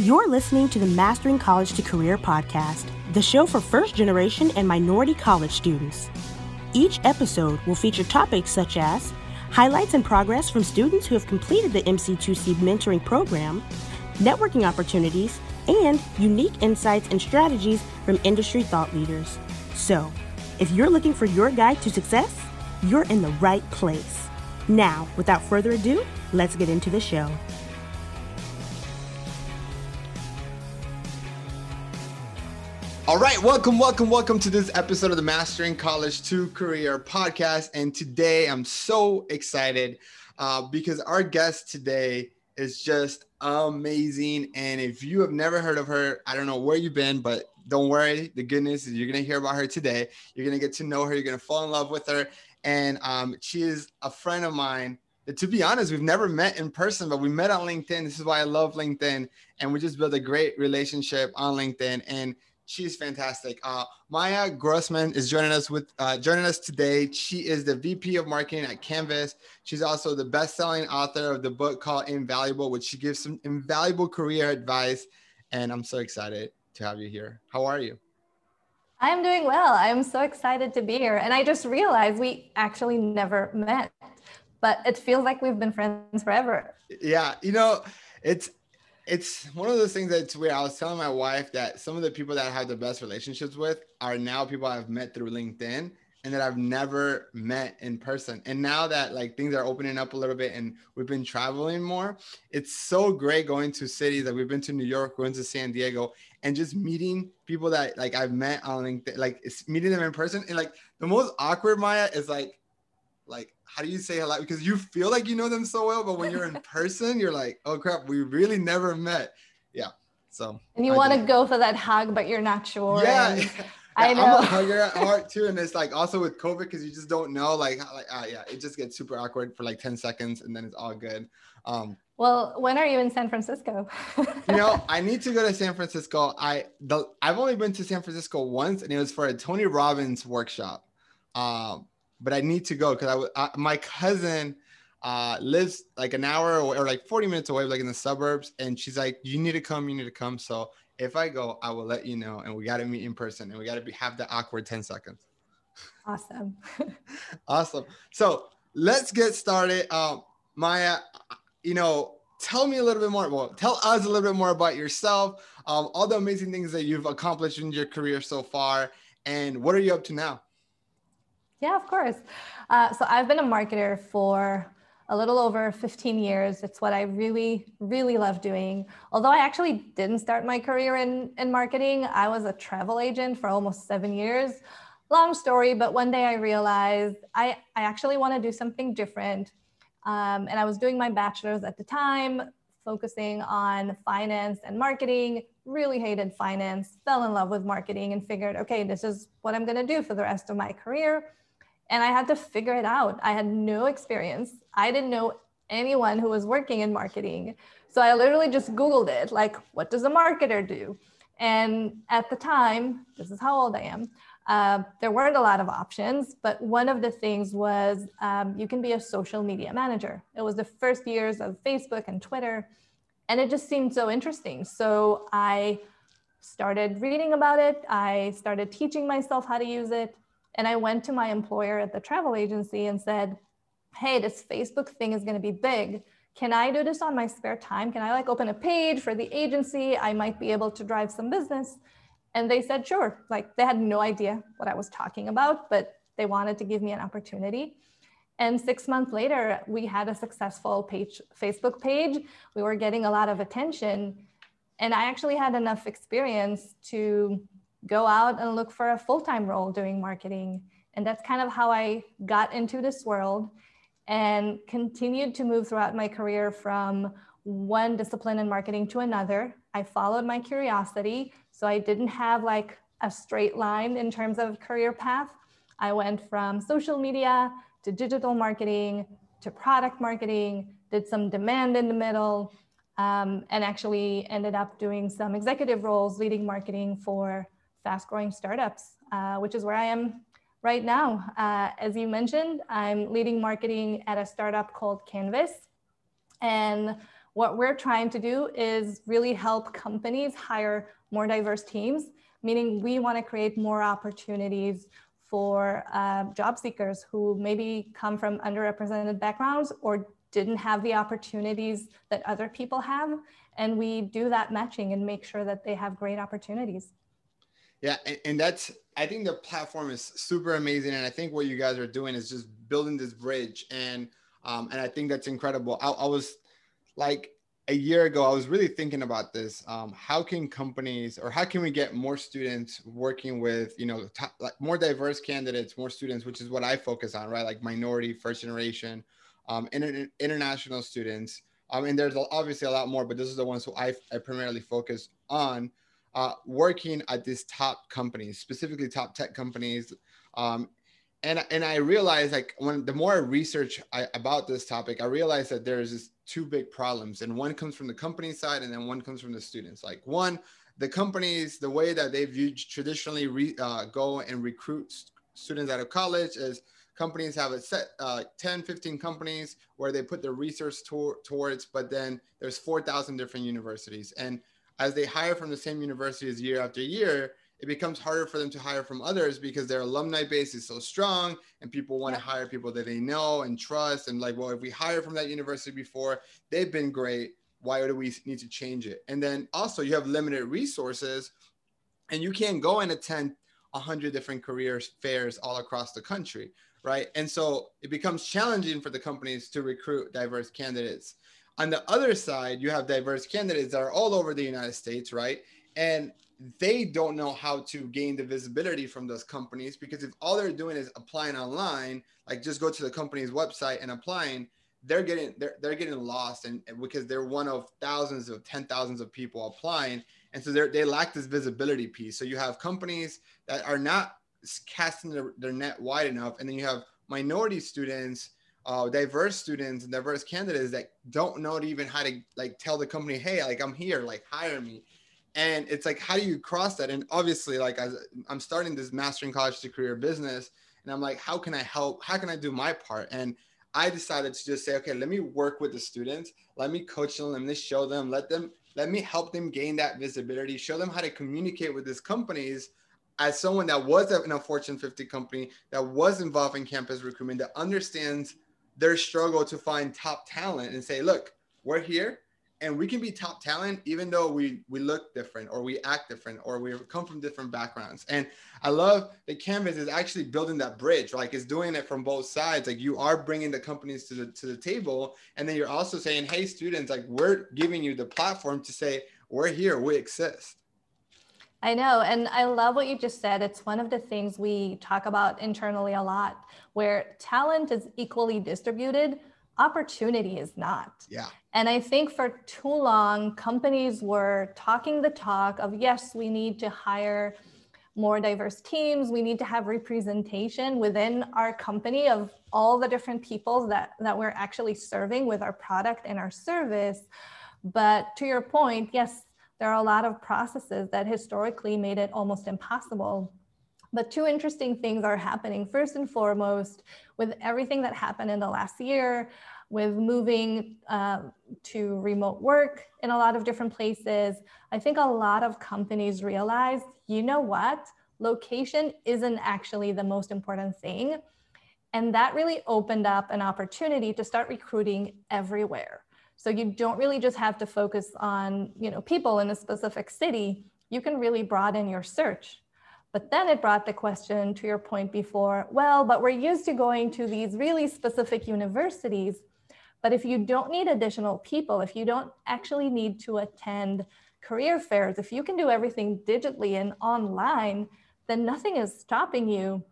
You're listening to the Mastering College to Career podcast, the show for first generation and minority college students. Each episode will feature topics such as highlights and progress from students who have completed the MC2C mentoring program, networking opportunities, and unique insights and strategies from industry thought leaders. So, if you're looking for your guide to success, you're in the right place. Now, without further ado, let's get into the show. All right, welcome, welcome, welcome to this episode of the Mastering College to Career podcast. And today I'm so excited uh, because our guest today is just amazing. And if you have never heard of her, I don't know where you've been, but don't worry. The goodness is you're going to hear about her today. You're going to get to know her. You're going to fall in love with her. And um, she is a friend of mine. To be honest, we've never met in person, but we met on LinkedIn. This is why I love LinkedIn. And we just built a great relationship on LinkedIn. And She's fantastic. Uh, Maya Grossman is joining us with uh, joining us today. She is the VP of marketing at Canvas. She's also the best-selling author of the book called Invaluable, which she gives some invaluable career advice. And I'm so excited to have you here. How are you? I'm doing well. I'm so excited to be here. And I just realized we actually never met, but it feels like we've been friends forever. Yeah, you know, it's it's one of those things that's weird. I was telling my wife that some of the people that I have the best relationships with are now people I've met through LinkedIn and that I've never met in person. And now that like things are opening up a little bit and we've been traveling more, it's so great going to cities that like we've been to New York, going to San Diego, and just meeting people that like I've met on LinkedIn, like meeting them in person. And like the most awkward Maya is like like how do you say hello because you feel like you know them so well but when you're in person you're like oh crap we really never met yeah so and you want to go for that hug but you're not sure yeah I know. I'm a hugger at heart too, and it's like also with COVID because you just don't know. Like, like uh, yeah, it just gets super awkward for like ten seconds, and then it's all good. Um, well, when are you in San Francisco? you know, I need to go to San Francisco. I the I've only been to San Francisco once, and it was for a Tony Robbins workshop. Um, but I need to go because I, I my cousin uh, lives like an hour away, or like 40 minutes away, like in the suburbs. And she's like, you need to come, you need to come. So if I go, I will let you know. And we got to meet in person and we got to be have the awkward 10 seconds. Awesome. awesome. So let's get started. Um, Maya, you know, tell me a little bit more. Well, tell us a little bit more about yourself, um, all the amazing things that you've accomplished in your career so far, and what are you up to now? Yeah, of course. Uh, so I've been a marketer for a little over 15 years. It's what I really, really love doing. Although I actually didn't start my career in, in marketing, I was a travel agent for almost seven years. Long story, but one day I realized I, I actually want to do something different. Um, and I was doing my bachelor's at the time, focusing on finance and marketing, really hated finance, fell in love with marketing, and figured, okay, this is what I'm going to do for the rest of my career and I had to figure it out. I had no experience. I didn't know anyone who was working in marketing. So I literally just Googled it like, what does a marketer do? And at the time, this is how old I am, uh, there weren't a lot of options, but one of the things was um, you can be a social media manager. It was the first years of Facebook and Twitter, and it just seemed so interesting. So I started reading about it. I started teaching myself how to use it. And I went to my employer at the travel agency and said, Hey, this Facebook thing is going to be big. Can I do this on my spare time? Can I like open a page for the agency? I might be able to drive some business. And they said, Sure. Like they had no idea what I was talking about, but they wanted to give me an opportunity. And six months later, we had a successful page, Facebook page. We were getting a lot of attention. And I actually had enough experience to go out and look for a full-time role doing marketing. And that's kind of how i got into this world and continued to move throughout my career from one discipline in marketing to another. I followed my curiosity so i didn't have like a straight line in terms of career path. I went from social media to digital marketing to product marketing did some demand in the middle um, and actually ended up doing some executive roles leading marketing for fast growing startups, uh, which is where I am right now. Uh, as you mentioned, I'm leading marketing at a startup called Canvas. And what we're trying to do is really help companies hire more diverse teams, meaning we want to create more opportunities for uh, job seekers who maybe come from underrepresented backgrounds or didn't have the opportunities that other people have. And we do that matching and make sure that they have great opportunities. Yeah, and, and, that's I think the platform is super amazing, and I think what you guys are doing is just building this bridge, and um, and I think that's incredible. I, I was like a year ago, I was really thinking about this. Um, how can companies or how can we get more students working with you know like more diverse candidates, more students, which is what I focus on, right? Like minority, first generation, um, inter- international students. Um, and there's obviously a lot more, but this is the ones who I, I primarily focus on uh, working at these top companies, specifically top tech companies. Um, and, and I realized like when the more I research I, about this topic, I realized that there's this two big problems and one comes from the company side and then one comes from the students. Like one, the companies, the way that they've traditionally re, uh, go and recruit students out of college is companies have a set uh, 10 15 companies where they put their research to- towards but then there's 4000 different universities and as they hire from the same universities year after year, it becomes harder for them to hire from others because their alumni base is so strong and people want to hire people that they know and trust. And like, well, if we hire from that university before, they've been great. Why do we need to change it? And then also, you have limited resources and you can't go and attend 100 different career fairs all across the country, right? And so it becomes challenging for the companies to recruit diverse candidates. On the other side, you have diverse candidates that are all over the United States, right? And they don't know how to gain the visibility from those companies because if all they're doing is applying online, like just go to the company's website and applying, they're getting they're, they're getting lost and because they're one of thousands of ten thousands of people applying. And so they lack this visibility piece. So you have companies that are not casting their, their net wide enough. And then you have minority students uh, diverse students and diverse candidates that don't know even how to like tell the company, hey, like I'm here, like hire me. And it's like, how do you cross that? And obviously, like as I'm starting this mastering college to career business, and I'm like, how can I help? How can I do my part? And I decided to just say, okay, let me work with the students, let me coach them, let me show them, let them, let me help them gain that visibility, show them how to communicate with these companies as someone that was in a Fortune 50 company, that was involved in campus recruitment, that understands their struggle to find top talent and say, look, we're here and we can be top talent even though we we look different or we act different or we come from different backgrounds. And i love that canvas is actually building that bridge. Like it's doing it from both sides. Like you are bringing the companies to the to the table and then you're also saying hey students like we're giving you the platform to say we're here we exist I know. And I love what you just said. It's one of the things we talk about internally a lot, where talent is equally distributed, opportunity is not. Yeah. And I think for too long, companies were talking the talk of yes, we need to hire more diverse teams. We need to have representation within our company of all the different people that, that we're actually serving with our product and our service. But to your point, yes, there are a lot of processes that historically made it almost impossible. But two interesting things are happening. First and foremost, with everything that happened in the last year, with moving uh, to remote work in a lot of different places, I think a lot of companies realized, you know what? Location isn't actually the most important thing. And that really opened up an opportunity to start recruiting everywhere. So you don't really just have to focus on, you know, people in a specific city. You can really broaden your search. But then it brought the question to your point before, well, but we're used to going to these really specific universities. But if you don't need additional people, if you don't actually need to attend career fairs, if you can do everything digitally and online, then nothing is stopping you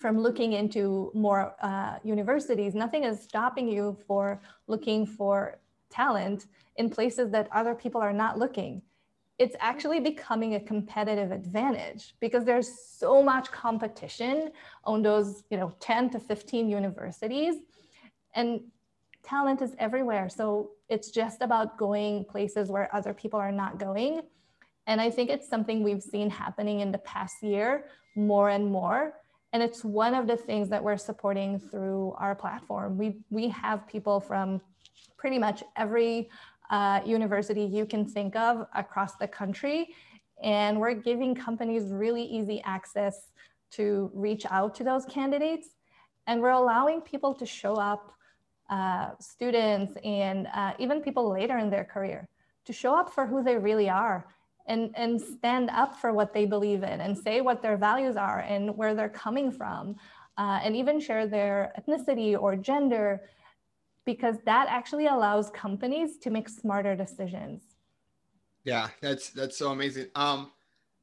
from looking into more uh, universities. Nothing is stopping you for looking for talent in places that other people are not looking it's actually becoming a competitive advantage because there's so much competition on those you know 10 to 15 universities and talent is everywhere. So it's just about going places where other people are not going. And i think it's something we've seen happening in the past year more and more. And it's one of the things that we're supporting through our platform. We we have people from pretty much every uh, university you can think of across the country. And we're giving companies really easy access to reach out to those candidates. And we're allowing people to show up, uh, students and uh, even people later in their career, to show up for who they really are and, and stand up for what they believe in and say what their values are and where they're coming from, uh, and even share their ethnicity or gender, because that actually allows companies to make smarter decisions. Yeah, that's that's so amazing. Um,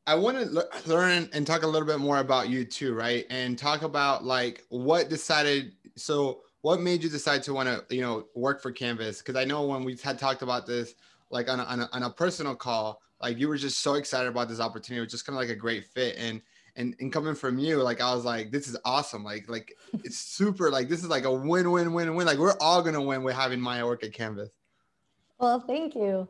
I want to learn and talk a little bit more about you too, right? And talk about like what decided. So, what made you decide to want to, you know, work for Canvas? Because I know when we had talked about this, like on a, on a, on a personal call, like you were just so excited about this opportunity. It was just kind of like a great fit. And and and coming from you, like I was like, this is awesome. Like like it's super. Like this is like a win win win win. Like we're all gonna win with having Maya work at Canvas. Well, thank you.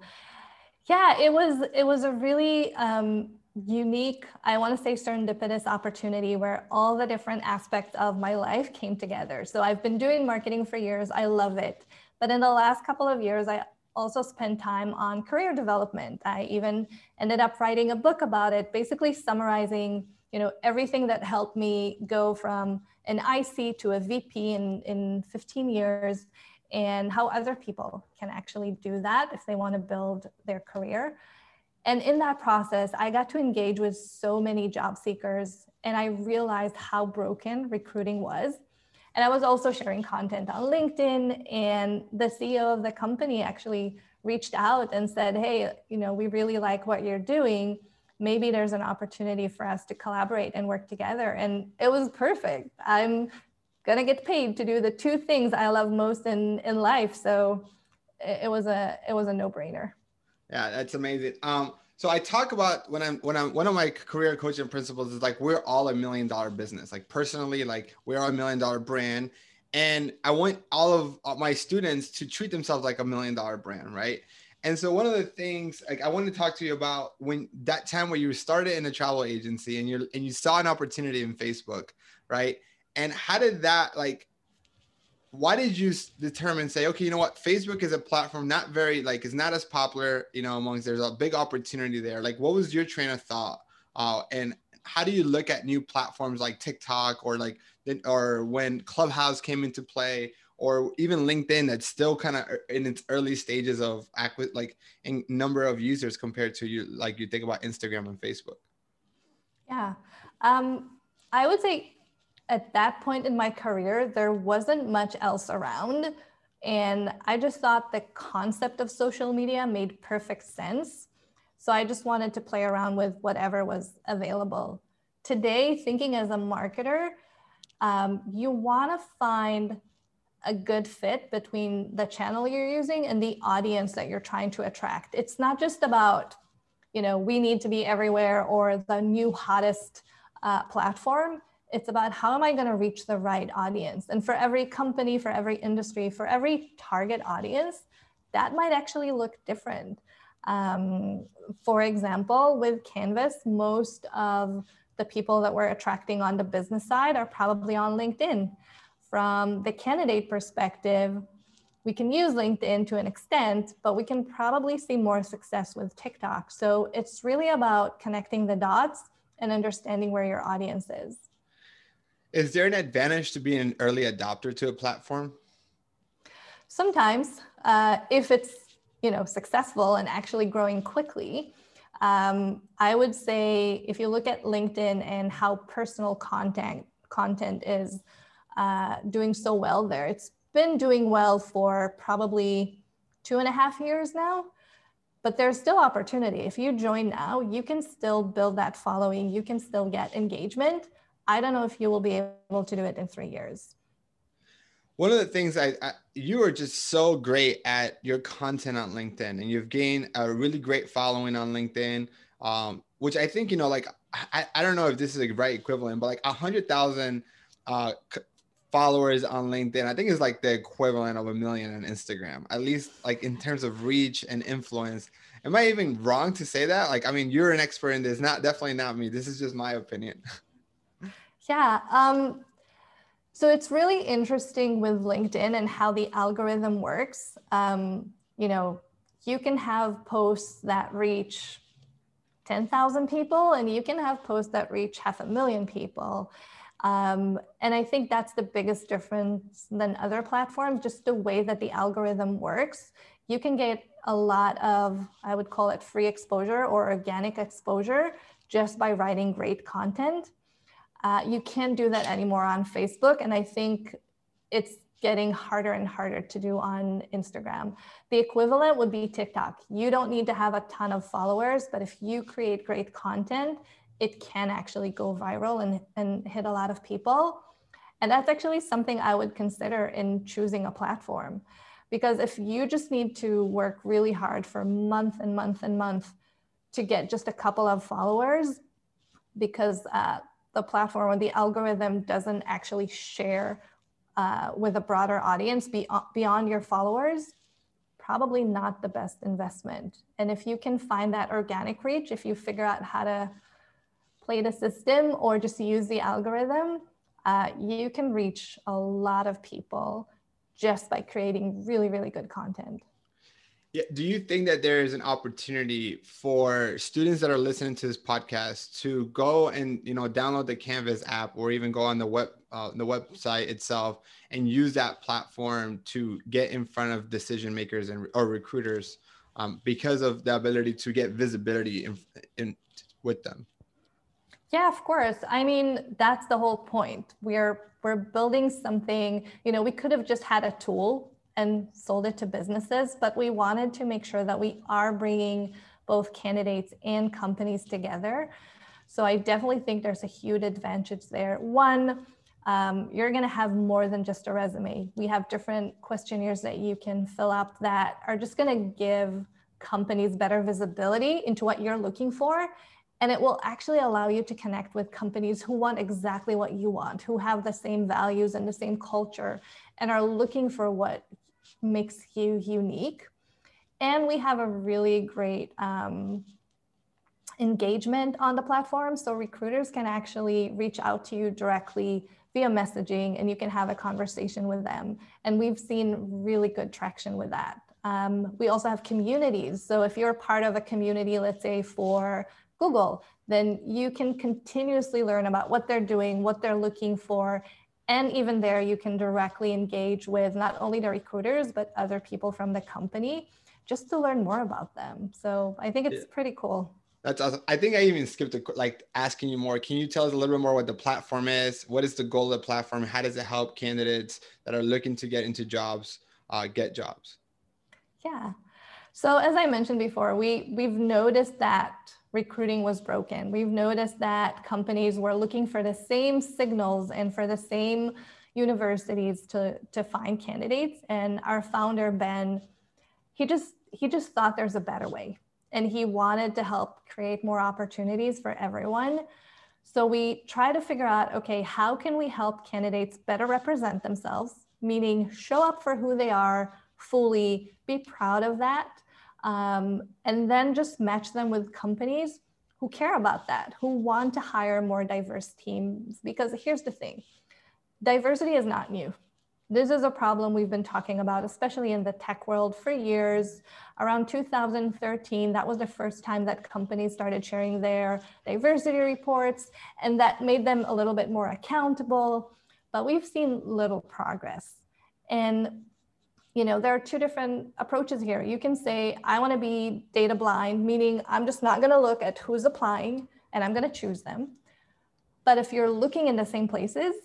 Yeah, it was it was a really um, unique, I want to say serendipitous opportunity where all the different aspects of my life came together. So I've been doing marketing for years. I love it. But in the last couple of years, I also spent time on career development. I even ended up writing a book about it, basically summarizing, you know, everything that helped me go from an IC to a VP in, in 15 years and how other people can actually do that if they want to build their career. And in that process, I got to engage with so many job seekers and I realized how broken recruiting was. And I was also sharing content on LinkedIn and the CEO of the company actually reached out and said, "Hey, you know, we really like what you're doing. Maybe there's an opportunity for us to collaborate and work together." And it was perfect. I'm gonna get paid to do the two things I love most in in life. So it was a it was a no-brainer. Yeah, that's amazing. Um, so I talk about when I'm when I'm one of my career coaching principles is like we're all a million dollar business. Like personally, like we're a million dollar brand, and I want all of my students to treat themselves like a million dollar brand, right? And so one of the things like I want to talk to you about when that time where you started in a travel agency and you and you saw an opportunity in Facebook, right? And how did that like why did you determine say okay you know what? Facebook is a platform not very like is not as popular you know amongst there's a big opportunity there. Like what was your train of thought uh, and how do you look at new platforms like tiktok or like or when clubhouse came into play or even linkedin that's still kind of in its early stages of like in number of users compared to you like you think about instagram and facebook yeah um, i would say at that point in my career, there wasn't much else around. And I just thought the concept of social media made perfect sense. So I just wanted to play around with whatever was available. Today, thinking as a marketer, um, you want to find a good fit between the channel you're using and the audience that you're trying to attract. It's not just about, you know, we need to be everywhere or the new hottest uh, platform it's about how am I going to reach the right audience? And for every company, for every industry, for every target audience, that might actually look different. Um, for example, with Canvas, most of the people that we're attracting on the business side are probably on LinkedIn. From the candidate perspective, we can use LinkedIn to an extent, but we can probably see more success with TikTok. So it's really about connecting the dots and understanding where your audience is. Is there an advantage to being an early adopter to a platform? Sometimes, uh, if it's you know successful and actually growing quickly, um, I would say if you look at LinkedIn and how personal content content is uh, doing so well there, it's been doing well for probably two and a half years now. But there's still opportunity. If you join now, you can still build that following. You can still get engagement I don't know if you will be able to do it in three years. One of the things I, I, you are just so great at your content on LinkedIn, and you've gained a really great following on LinkedIn, um, which I think you know, like I, I don't know if this is a right equivalent, but like a hundred thousand uh, followers on LinkedIn, I think it's like the equivalent of a million on Instagram, at least like in terms of reach and influence. Am I even wrong to say that? Like, I mean, you're an expert in this, not definitely not me. This is just my opinion. Yeah. Um, so it's really interesting with LinkedIn and how the algorithm works. Um, you know, you can have posts that reach 10,000 people and you can have posts that reach half a million people. Um, and I think that's the biggest difference than other platforms, just the way that the algorithm works. You can get a lot of, I would call it free exposure or organic exposure just by writing great content. Uh, you can't do that anymore on Facebook. And I think it's getting harder and harder to do on Instagram. The equivalent would be TikTok. You don't need to have a ton of followers, but if you create great content, it can actually go viral and, and hit a lot of people. And that's actually something I would consider in choosing a platform. Because if you just need to work really hard for month and month and month to get just a couple of followers, because uh, the platform or the algorithm doesn't actually share uh, with a broader audience be- beyond your followers, probably not the best investment. And if you can find that organic reach, if you figure out how to play the system or just use the algorithm, uh, you can reach a lot of people just by creating really, really good content. Yeah. Do you think that there is an opportunity for students that are listening to this podcast to go and you know download the Canvas app or even go on the web uh, the website itself and use that platform to get in front of decision makers and or recruiters um, because of the ability to get visibility in, in with them? Yeah, of course. I mean, that's the whole point. We're we're building something, you know, we could have just had a tool and sold it to businesses, but we wanted to make sure that we are bringing both candidates and companies together. So I definitely think there's a huge advantage there. One, um, you're going to have more than just a resume. We have different questionnaires that you can fill up that are just going to give companies better visibility into what you're looking for and it will actually allow you to connect with companies who want exactly what you want, who have the same values and the same culture, and are looking for what makes you unique. And we have a really great um, engagement on the platform. So recruiters can actually reach out to you directly via messaging and you can have a conversation with them. And we've seen really good traction with that. Um, we also have communities. So if you're part of a community, let's say for Google, then you can continuously learn about what they're doing, what they're looking for. And even there, you can directly engage with not only the recruiters, but other people from the company just to learn more about them. So I think it's yeah. pretty cool. That's awesome. I think I even skipped a, like asking you more. Can you tell us a little bit more what the platform is? What is the goal of the platform? How does it help candidates that are looking to get into jobs uh, get jobs? Yeah. So as I mentioned before, we we've noticed that recruiting was broken. We've noticed that companies were looking for the same signals and for the same universities to, to find candidates. And our founder, Ben, he just he just thought there's a better way. And he wanted to help create more opportunities for everyone. So we try to figure out, okay, how can we help candidates better represent themselves, meaning show up for who they are fully, be proud of that, um, and then just match them with companies who care about that, who want to hire more diverse teams. Because here's the thing diversity is not new. This is a problem we've been talking about, especially in the tech world for years. Around 2013, that was the first time that companies started sharing their diversity reports, and that made them a little bit more accountable. But we've seen little progress. And you know, there are two different approaches here. You can say, I want to be data blind, meaning I'm just not going to look at who's applying and I'm going to choose them. But if you're looking in the same places,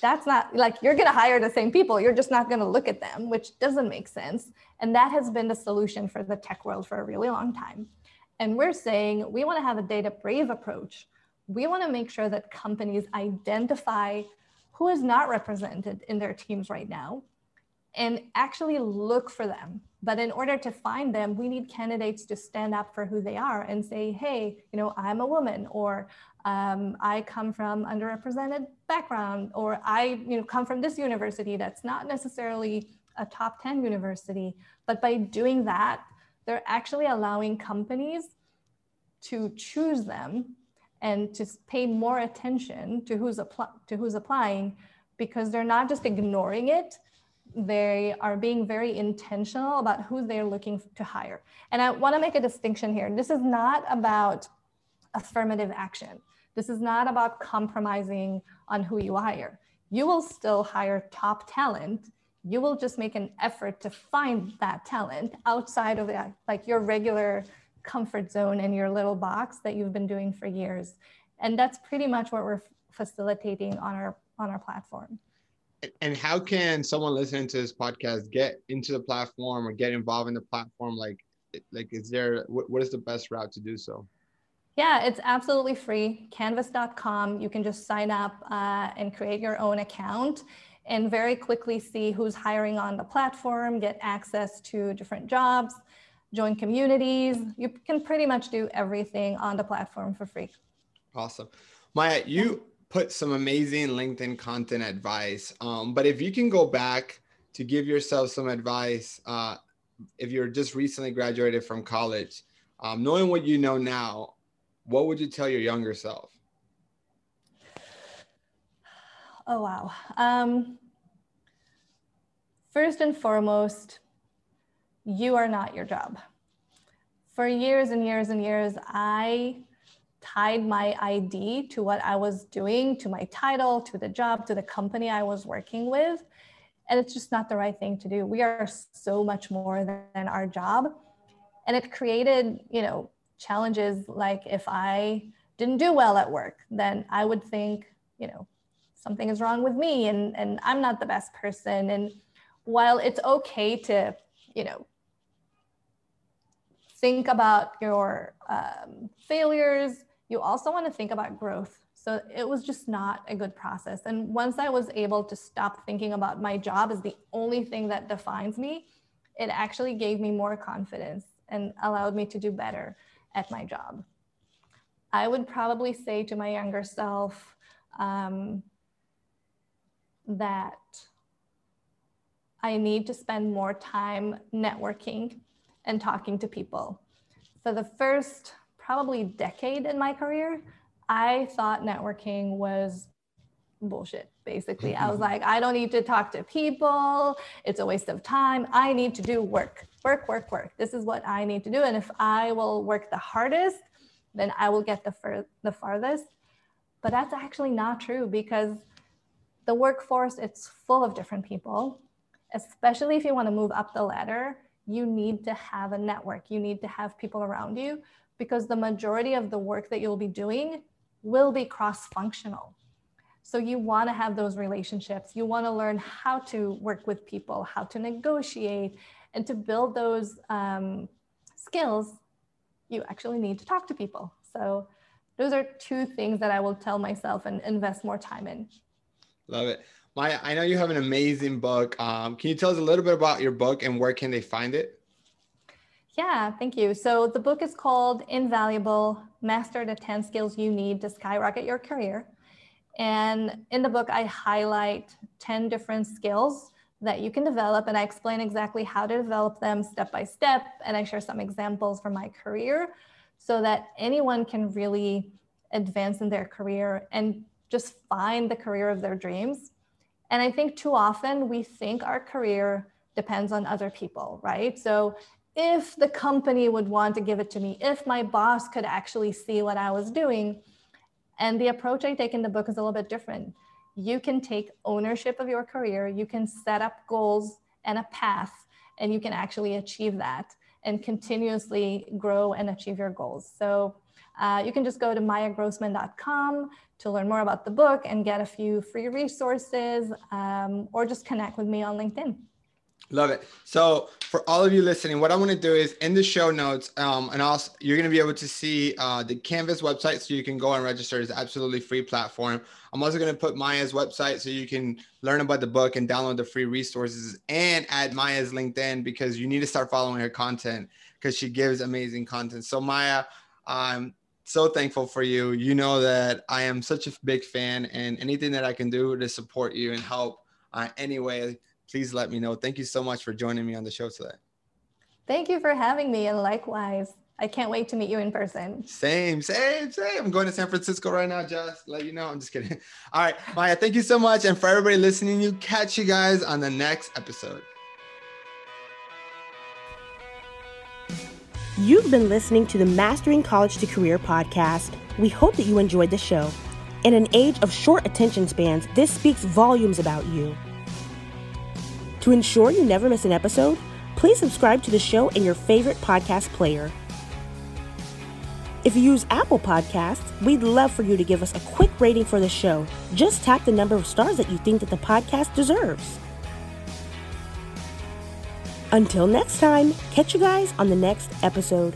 that's not like you're going to hire the same people. You're just not going to look at them, which doesn't make sense. And that has been the solution for the tech world for a really long time. And we're saying we want to have a data brave approach. We want to make sure that companies identify who is not represented in their teams right now and actually look for them. But in order to find them, we need candidates to stand up for who they are and say, hey, you know, I'm a woman, or um, I come from underrepresented background, or I, you know, come from this university that's not necessarily a top 10 university. But by doing that, they're actually allowing companies to choose them and to pay more attention to who's, to who's applying because they're not just ignoring it, they are being very intentional about who they're looking to hire. And I want to make a distinction here. This is not about affirmative action. This is not about compromising on who you hire. You will still hire top talent. You will just make an effort to find that talent outside of that, like your regular comfort zone in your little box that you've been doing for years. And that's pretty much what we're facilitating on our on our platform. And how can someone listening to this podcast get into the platform or get involved in the platform? Like, like is there what is the best route to do so? Yeah, it's absolutely free. Canvas.com. You can just sign up uh, and create your own account and very quickly see who's hiring on the platform, get access to different jobs, join communities. You can pretty much do everything on the platform for free. Awesome. Maya, you put some amazing LinkedIn content advice. Um, but if you can go back to give yourself some advice, uh, if you're just recently graduated from college, um, knowing what you know now, what would you tell your younger self? Oh, wow. Um, first and foremost, you are not your job. For years and years and years, I tied my ID to what I was doing, to my title, to the job, to the company I was working with. And it's just not the right thing to do. We are so much more than our job. And it created, you know, challenges like if I didn't do well at work, then I would think, you know, something is wrong with me and, and I'm not the best person. And while it's okay to, you know, think about your um, failures, you also want to think about growth. So it was just not a good process. And once I was able to stop thinking about my job as the only thing that defines me, it actually gave me more confidence and allowed me to do better at my job. I would probably say to my younger self um, that I need to spend more time networking and talking to people. For the first probably decade in my career, I thought networking was bullshit basically. I was like i don't need to talk to people. It's a waste of time. I need to do work work work work. This is what i need to do. And if i will work the hardest then i will get the fur- the farthest. But that's actually not true because the workforce it's full of different people. Especially if you want to move up the ladder you need to have a network. You need to have people around you because the majority of the work that you'll be doing will be cross functional so you want to have those relationships. You want to learn how to work with people, how to negotiate, and to build those um, skills. You actually need to talk to people. So those are two things that I will tell myself and invest more time in. Love it. Maya, I know you have an amazing book. Um, can you tell us a little bit about your book and where can they find it? Yeah, thank you. So the book is called Invaluable Master the 10 Skills You Need to Skyrocket Your Career. And in the book, I highlight 10 different skills that you can develop, and I explain exactly how to develop them step by step. And I share some examples from my career so that anyone can really advance in their career and just find the career of their dreams. And I think too often we think our career depends on other people, right? So if the company would want to give it to me, if my boss could actually see what I was doing, and the approach I take in the book is a little bit different. You can take ownership of your career, you can set up goals and a path, and you can actually achieve that and continuously grow and achieve your goals. So uh, you can just go to mayagrossman.com to learn more about the book and get a few free resources um, or just connect with me on LinkedIn. Love it. So for all of you listening, what I'm going to do is in the show notes, um, and also you're going to be able to see uh, the Canvas website, so you can go and register. It's absolutely free platform. I'm also going to put Maya's website so you can learn about the book and download the free resources, and add Maya's LinkedIn because you need to start following her content because she gives amazing content. So Maya, I'm so thankful for you. You know that I am such a big fan, and anything that I can do to support you and help uh, anyway please let me know. Thank you so much for joining me on the show today. Thank you for having me, and likewise. I can't wait to meet you in person. Same, same, same. I'm going to San Francisco right now, just let you know. I'm just kidding. All right, Maya, thank you so much. And for everybody listening, you catch you guys on the next episode. You've been listening to the Mastering College to Career podcast. We hope that you enjoyed the show. In an age of short attention spans, this speaks volumes about you. To ensure you never miss an episode, please subscribe to the show in your favorite podcast player. If you use Apple Podcasts, we'd love for you to give us a quick rating for the show. Just tap the number of stars that you think that the podcast deserves. Until next time, catch you guys on the next episode.